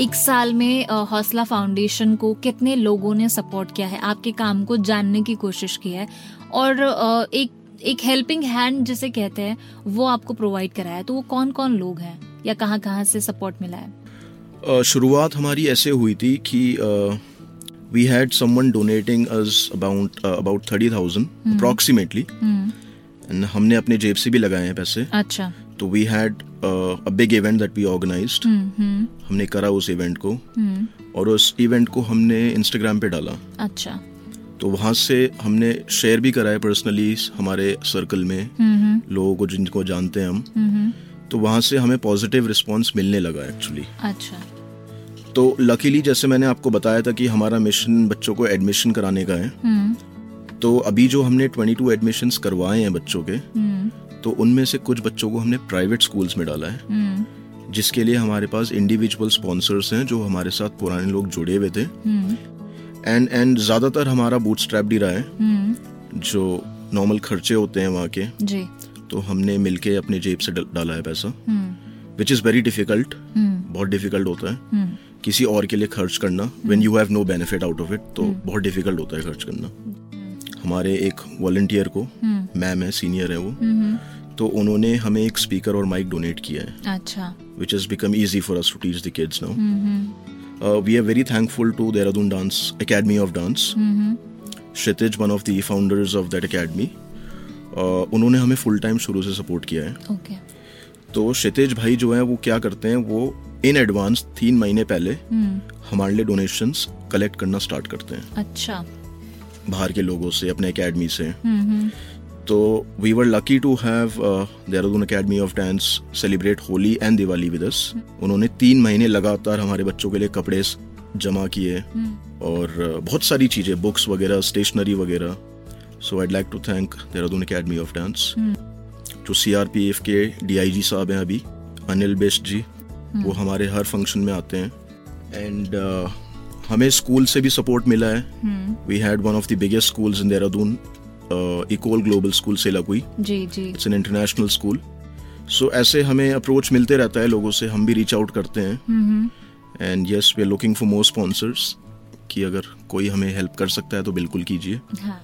एक साल में हौसला फाउंडेशन को कितने लोगों ने सपोर्ट किया है? आपके काम को जानने की कोशिश की है। और एक एक हेल्पिंग हैंड जिसे कहते हैं वो आपको प्रोवाइड कराया। है तो वो कौन कौन लोग हैं? या कहाँ कहाँ से सपोर्ट मिला है? शुरुआत हमारी ऐसे हुई थी कि we had someone donating us about about thirty thousand approximately हमने अपने जेब से भी लगाए हैं पैसे। अच्छा। तो we had a big event that we organised हमने करा उस इवेंट को। हम्म, और उस इवेंट को हमने इंस्टाग्राम पे डाला। अच्छा। तो वहाँ से हमने शेयर भी करा है पर्सनली हमारे सर्कल में। हम्म, लोगों को जिनको जानते हैं हम। तो वहाँ से हमें पॉजिटिव रिस्पॉन्स मिलने लगा एक्चुअली अच्छा। तो लकीली जैसे मैंने आपको बताया था कि हमारा मिशन बच्चों को एडमिशन कराने का है। तो अभी जो हमने 22 एडमिशन्स करवाए हैं बच्चों के तो उनमें से कुछ बच्चों को हमने प्राइवेट स्कूल्स में डाला है। हम्म, जिसके लिए हमारे पास इंडिविजुअल स्पॉन्सर्स हैं जो हमारे साथ पुराने लोग जुड़े हुए थे। हम्म, एंड एंड ज़्यादातर हमारा बूट स्ट्रैप ही रहा है। हम्म, जो नॉर्मल खर्चे होते हैं वहाँ के। जी। तो हमने मिलके अपने जेब से डाला है पैसा। विच इज़ वेरी डिफ़िकल्ट बहुत डिफ़िकल्ट होता है। किसी और के लिए खर्च करना। When you have no benefit out of it तो बहुत डिफ़िकल्ट होता है खर्च करना। हमारे एक वॉल्टियर को मैम है सीनियर है वो। तो उन्होंने हमें एक स्पीकर और माइक डोनेट किया है। अच्छा। Which is become easy for us to teach the kids now hmm, we are very thankful to Dehradun dance academy of dance hmm, Kshitij one of the founders of that academy उन्होंने हमें full time शुरू से support किया है। तो क्षितिज भाई जो है वो क्या करते हैं वो इन एडवांस तीन महीने पहले हम्म, हमारे लिए डोनेशन कलेक्ट करना स्टार्ट करते हैं। अच्छा। बाहर के लोगों से अपने एकेडमी से। हम्म, तो we were lucky to have Dehradun academy of dance celebrate Holi and Diwali with us उन्होंने तीन महीने लगातार हमारे बच्चों के लिए कपड़े जमा किए हम्म, और uh, बहुत सारी चीज़ें बुक्स वगैरह स्टेशनरी वगैरह। So I'd like to thank Dehradun academy of dance जो सी आर पी एफ़ के डी आई जी साहब हैं अभी अनिल बेस्ट जी वो हमारे हर फ़ंक्शन में आते हैं। एंड हमें स्कूल से भी सपोर्ट मिला है। We had one of the biggest schools in Dehradun Ecole Global school Selaqui ji ji. It's an international school so ऐसे हमें अप्रोच मिलते रहता है लोगों से हम भी रीच आउट करते हैं। And yes we are looking for more sponsors कि अगर कोई हमें हेल्प कर सकता है तो बिल्कुल कीजिए। हाँ।